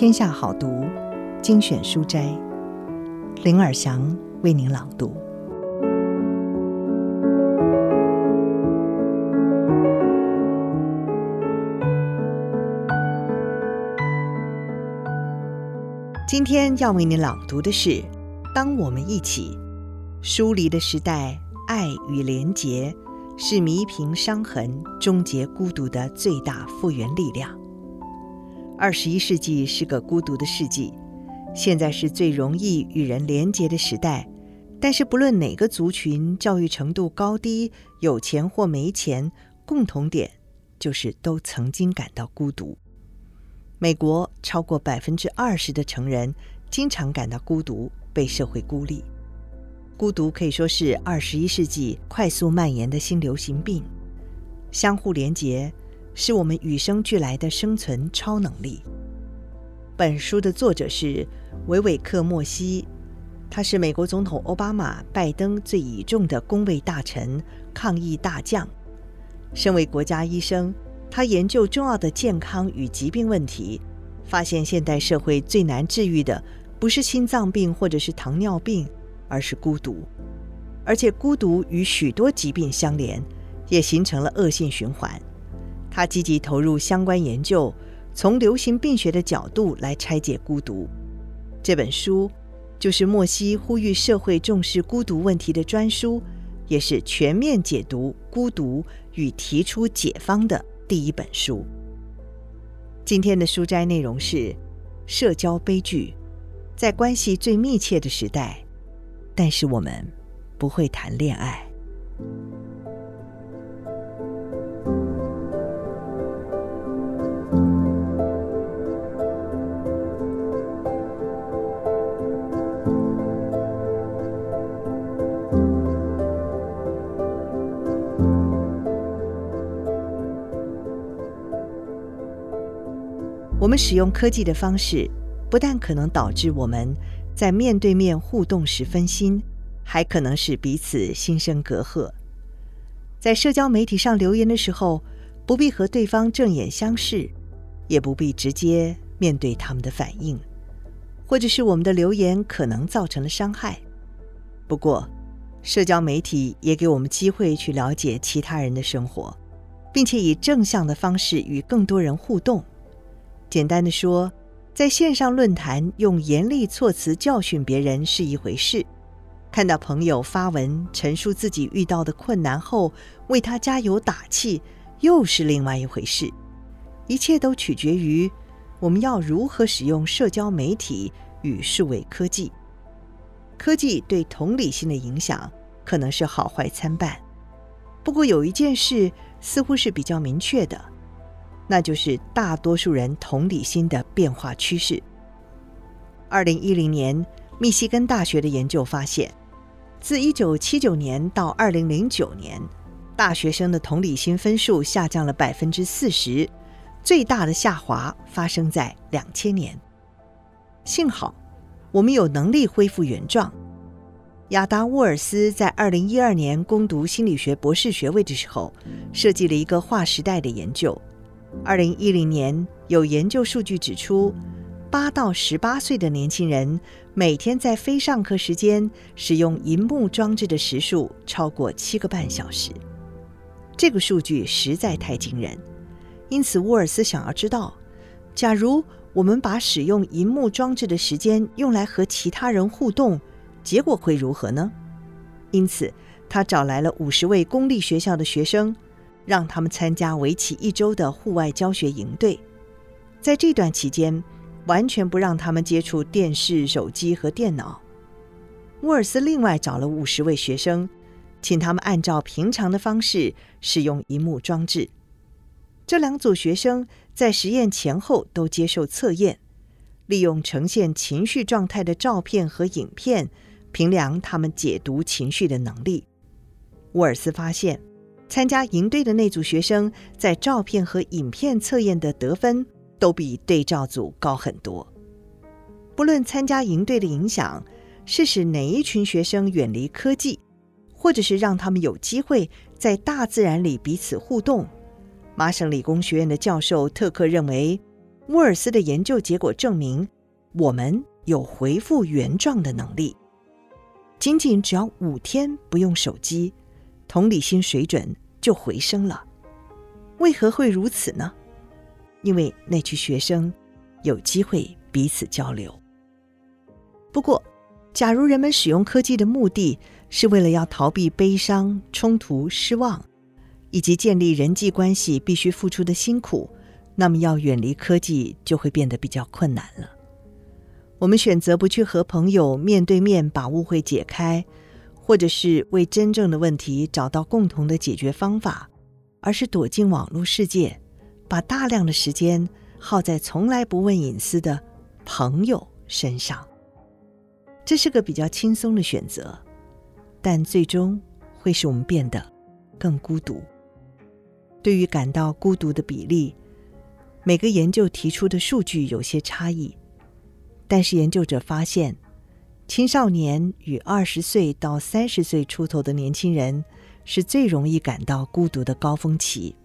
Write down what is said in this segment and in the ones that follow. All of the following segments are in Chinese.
天下好读精选书斋，林尔祥为您朗读。今天要为您朗读的是《当我们一起》，疏离的时代，爱与连结是弥平伤痕、终结孤独的最大复原力量。二十一世纪是个孤独的世纪，现在是最容易与人连结的时代。但是，不论哪个族群，教育程度高低，有钱或没钱，共同点就是都曾经感到孤独。美国超过百分之二十的成人经常感到孤独，被社会孤立。孤独可以说是二十一世纪快速蔓延的新流行病。相互连结。是我们与生俱来的生存超能力。本书的作者是维维克·莫西，他是美国总统奥巴马、拜登最倚重的公卫大臣、抗疫大将。身为国家医生，他研究重要的健康与疾病问题，发现现代社会最难治愈的不是心脏病或者是糖尿病，而是孤独。而且孤独与许多疾病相连，也形成了恶性循环。他积极投入相关研究，从流行病学的角度来拆解孤独。这本书就是莫西呼吁社会重视孤独问题的专书，也是全面解读孤独与提出解方的第一本书。今天的书斋内容是：社交悲剧，在关系最密切的时代，但是我们不会谈恋爱。我们使用科技的方式，不但可能导致我们在面对面互动时分心，还可能使彼此心生隔阂。在社交媒体上留言的时候，不必和对方正眼相视，也不必直接面对他们的反应，或者是我们的留言可能造成了伤害。不过，社交媒体也给我们机会去了解其他人的生活，并且以正向的方式与更多人互动。简单的说，在线上论坛用严厉措辞教训别人是一回事，看到朋友发文陈述自己遇到的困难后，为他加油打气，又是另外一回事。一切都取决于我们要如何使用社交媒体与数位科技。科技对同理心的影响可能是好坏参半，不过有一件事似乎是比较明确的。那就是大多数人同理心的变化趋势。二零一零年，密西根大学的研究发现，自一九七九年到二零零九年，大学生的同理心分数下降了百分之四十，最大的下滑发生在两千年。幸好，我们有能力恢复原状。亚达沃尔斯在二零一二年攻读心理学博士学位的时候，设计了一个划时代的研究。二零一零年，有研究数据指出，八到十八岁的年轻人每天在非上课时间使用银幕装置的时数超过七个半小时。这个数据实在太惊人，因此沃尔斯想要知道，假如我们把使用银幕装置的时间用来和其他人互动，结果会如何呢？因此，他找来了五十位公立学校的学生。让他们参加为期一周的户外教学营队，在这段期间，完全不让他们接触电视、手机和电脑。沃尔斯另外找了五十位学生，请他们按照平常的方式使用荧幕装置。这两组学生在实验前后都接受测验，利用呈现情绪状态的照片和影片，评量他们解读情绪的能力。沃尔斯发现，参加营队的那组学生在照片和影片测验的得分都比对照组高很多。不论参加营队的影响是使哪一群学生远离科技，或者是让他们有机会在大自然里彼此互动，麻省理工学院的教授特克认为，沃尔斯的研究结果证明，我们有恢复原状的能力。仅仅只要五天不用手机，同理心水准就回升了。为何会如此呢？因为那群学生有机会彼此交流。不过，假如人们使用科技的目的是为了要逃避悲伤、冲突、失望，以及建立人际关系必须付出的辛苦，那么要远离科技就会变得比较困难了。我们选择不去和朋友面对面把误会解开，或者是为真正的问题找到共同的解决方法，而是躲进网络世界，把大量的时间耗在从来不问隐私的朋友身上。这是个比较轻松的选择，但最终会使我们变得更孤独。对于感到孤独的比例，每个研究提出的数据有些差异，但是研究者发现，青少年与二十岁到三十岁出头的年轻人是最容易感到孤独的高峰期。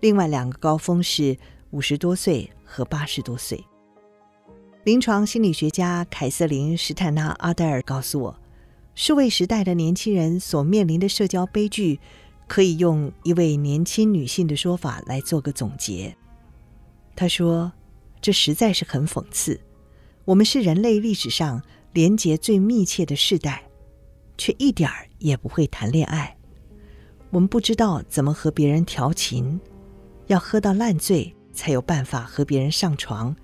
另外两个高峰是五十多岁和八十多岁。临床心理学家凯瑟琳·史坦纳·阿黛尔告诉我，数位时代的年轻人所面临的社交悲剧，可以用一位年轻女性的说法来做个总结。她说：“这实在是很讽刺，我们是人类历史上连结最密切的世代，却一点儿也不会谈恋爱。我们不知道怎么和别人调情，要喝到烂醉才有办法和别人上床。”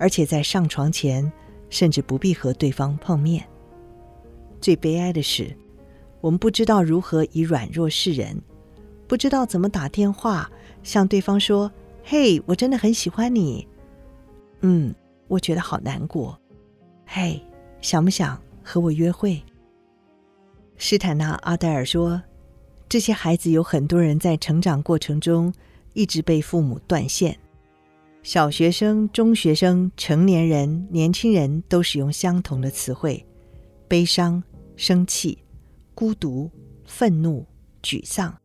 而且在上床前，甚至不必和对方碰面。最悲哀的是，我们不知道如何以软弱示人，不知道怎么打电话向对方说：“嘿，我真的很喜欢你。”嗯，我觉得好难过。嘿，想不想和我约会？史坦纳·阿黛尔说：“这些孩子有很多人在成长过程中一直被父母断线。”小学生、中学生、成年人、年轻人都使用相同的词汇：悲伤、生气、孤独、愤怒、沮丧。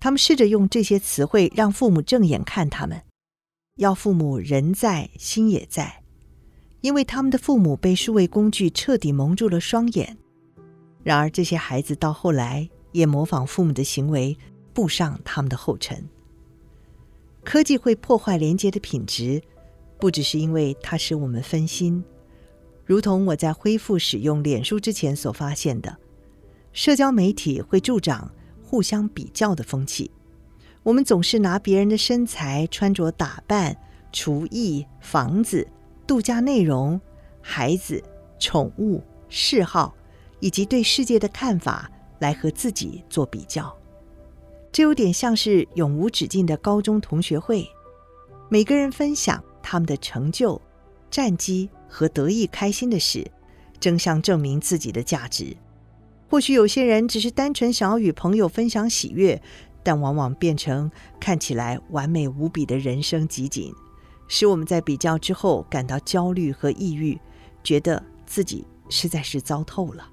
他们试着用这些词汇让父母正眼看他们，要父母人在心也在，因为他们的父母被数位工具彻底蒙住了双眼。然而，这些孩子到后来也模仿父母的行为，步上他们的后尘。科技会破坏连接的品质，不只是因为它使我们分心，如同我在恢复使用脸书之前所发现的，社交媒体会助长互相比较的风气。我们总是拿别人的身材、穿着打扮、厨艺、房子、度假内容、孩子、宠物、嗜好，以及对世界的看法来和自己做比较。这有点像是永无止境的高中同学会，每个人分享他们的成就、战绩和得意开心的事，争相证明自己的价值。或许有些人只是单纯想要与朋友分享喜悦，但往往变成看起来完美无比的人生集锦，使我们在比较之后感到焦虑和抑郁，觉得自己实在是糟透了。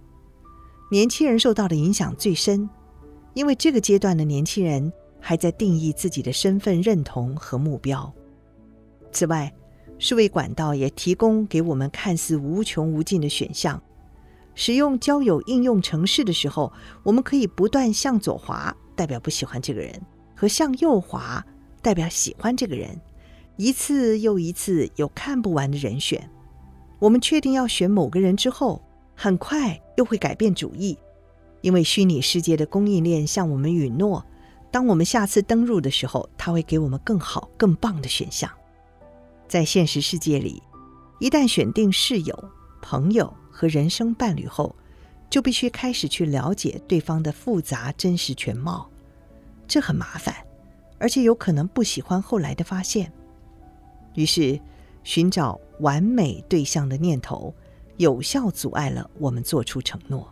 年轻人受到的影响最深。因为这个阶段的年轻人还在定义自己的身份认同和目标。此外，数位管道也提供给我们看似无穷无尽的选项。使用交友应用程式的时候，我们可以不断向左滑，代表不喜欢这个人；和向右滑，代表喜欢这个人。一次又一次有看不完的人选。我们确定要选某个人之后，很快又会改变主意。因为虚拟世界的供应链向我们允诺，当我们下次登入的时候，它会给我们更好、更棒的选项。在现实世界里，一旦选定室友、朋友和人生伴侣后，就必须开始去了解对方的复杂真实全貌。这很麻烦，而且有可能不喜欢后来的发现。于是，寻找完美对象的念头，有效阻碍了我们做出承诺。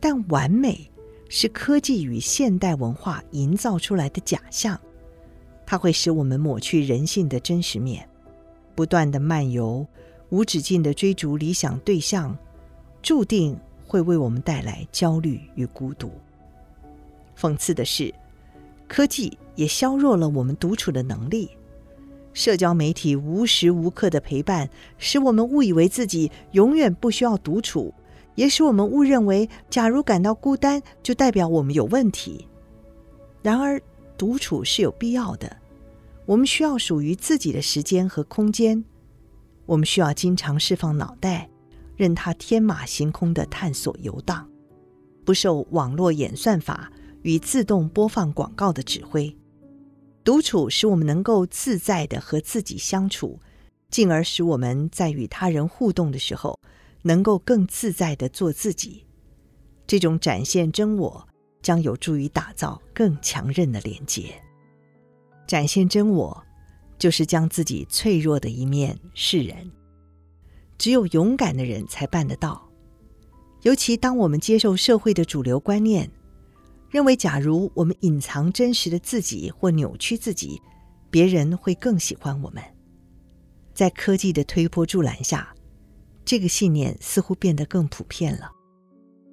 但完美是科技与现代文化营造出来的假象，它会使我们抹去人性的真实面，不断的漫游，无止境的追逐理想对象，注定会为我们带来焦虑与孤独。讽刺的是，科技也削弱了我们独处的能力。社交媒体无时无刻的陪伴，使我们误以为自己永远不需要独处，也使我们误认为，假如感到孤单，就代表我们有问题。然而，独处是有必要的。我们需要属于自己的时间和空间。我们需要经常释放脑袋，任它天马行空的探索游荡，不受网络演算法与自动播放广告的指挥。独处使我们能够自在地和自己相处，进而使我们在与他人互动的时候，能够更自在地做自己。这种展现真我，将有助于打造更强韧的连接。展现真我。就是将自己脆弱的一面示人，只有勇敢的人才办得到。尤其当我们接受社会的主流观念，认为假如我们隐藏真实的自己或扭曲自己，别人会更喜欢我们。在科技的推波助澜下，这个信念似乎变得更普遍了，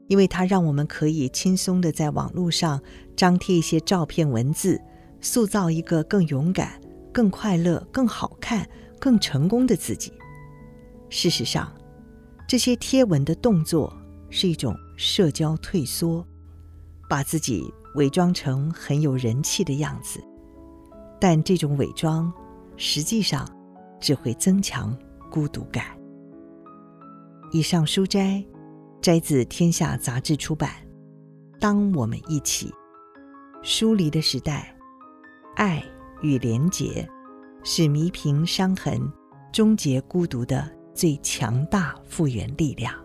因为它让我们可以轻松地在网络上张贴一些照片、文字，塑造一个更勇敢。更快乐、更好看、更成功的自己。事实上，这些贴文的动作是一种社交退缩，把自己伪装成很有人气的样子。但这种伪装实际上只会增强孤独感。以上书摘摘自《天下》杂志出版。当我们一起疏离的时代，爱。与连结，是弥平伤痕、终结孤独的最强大复原力量。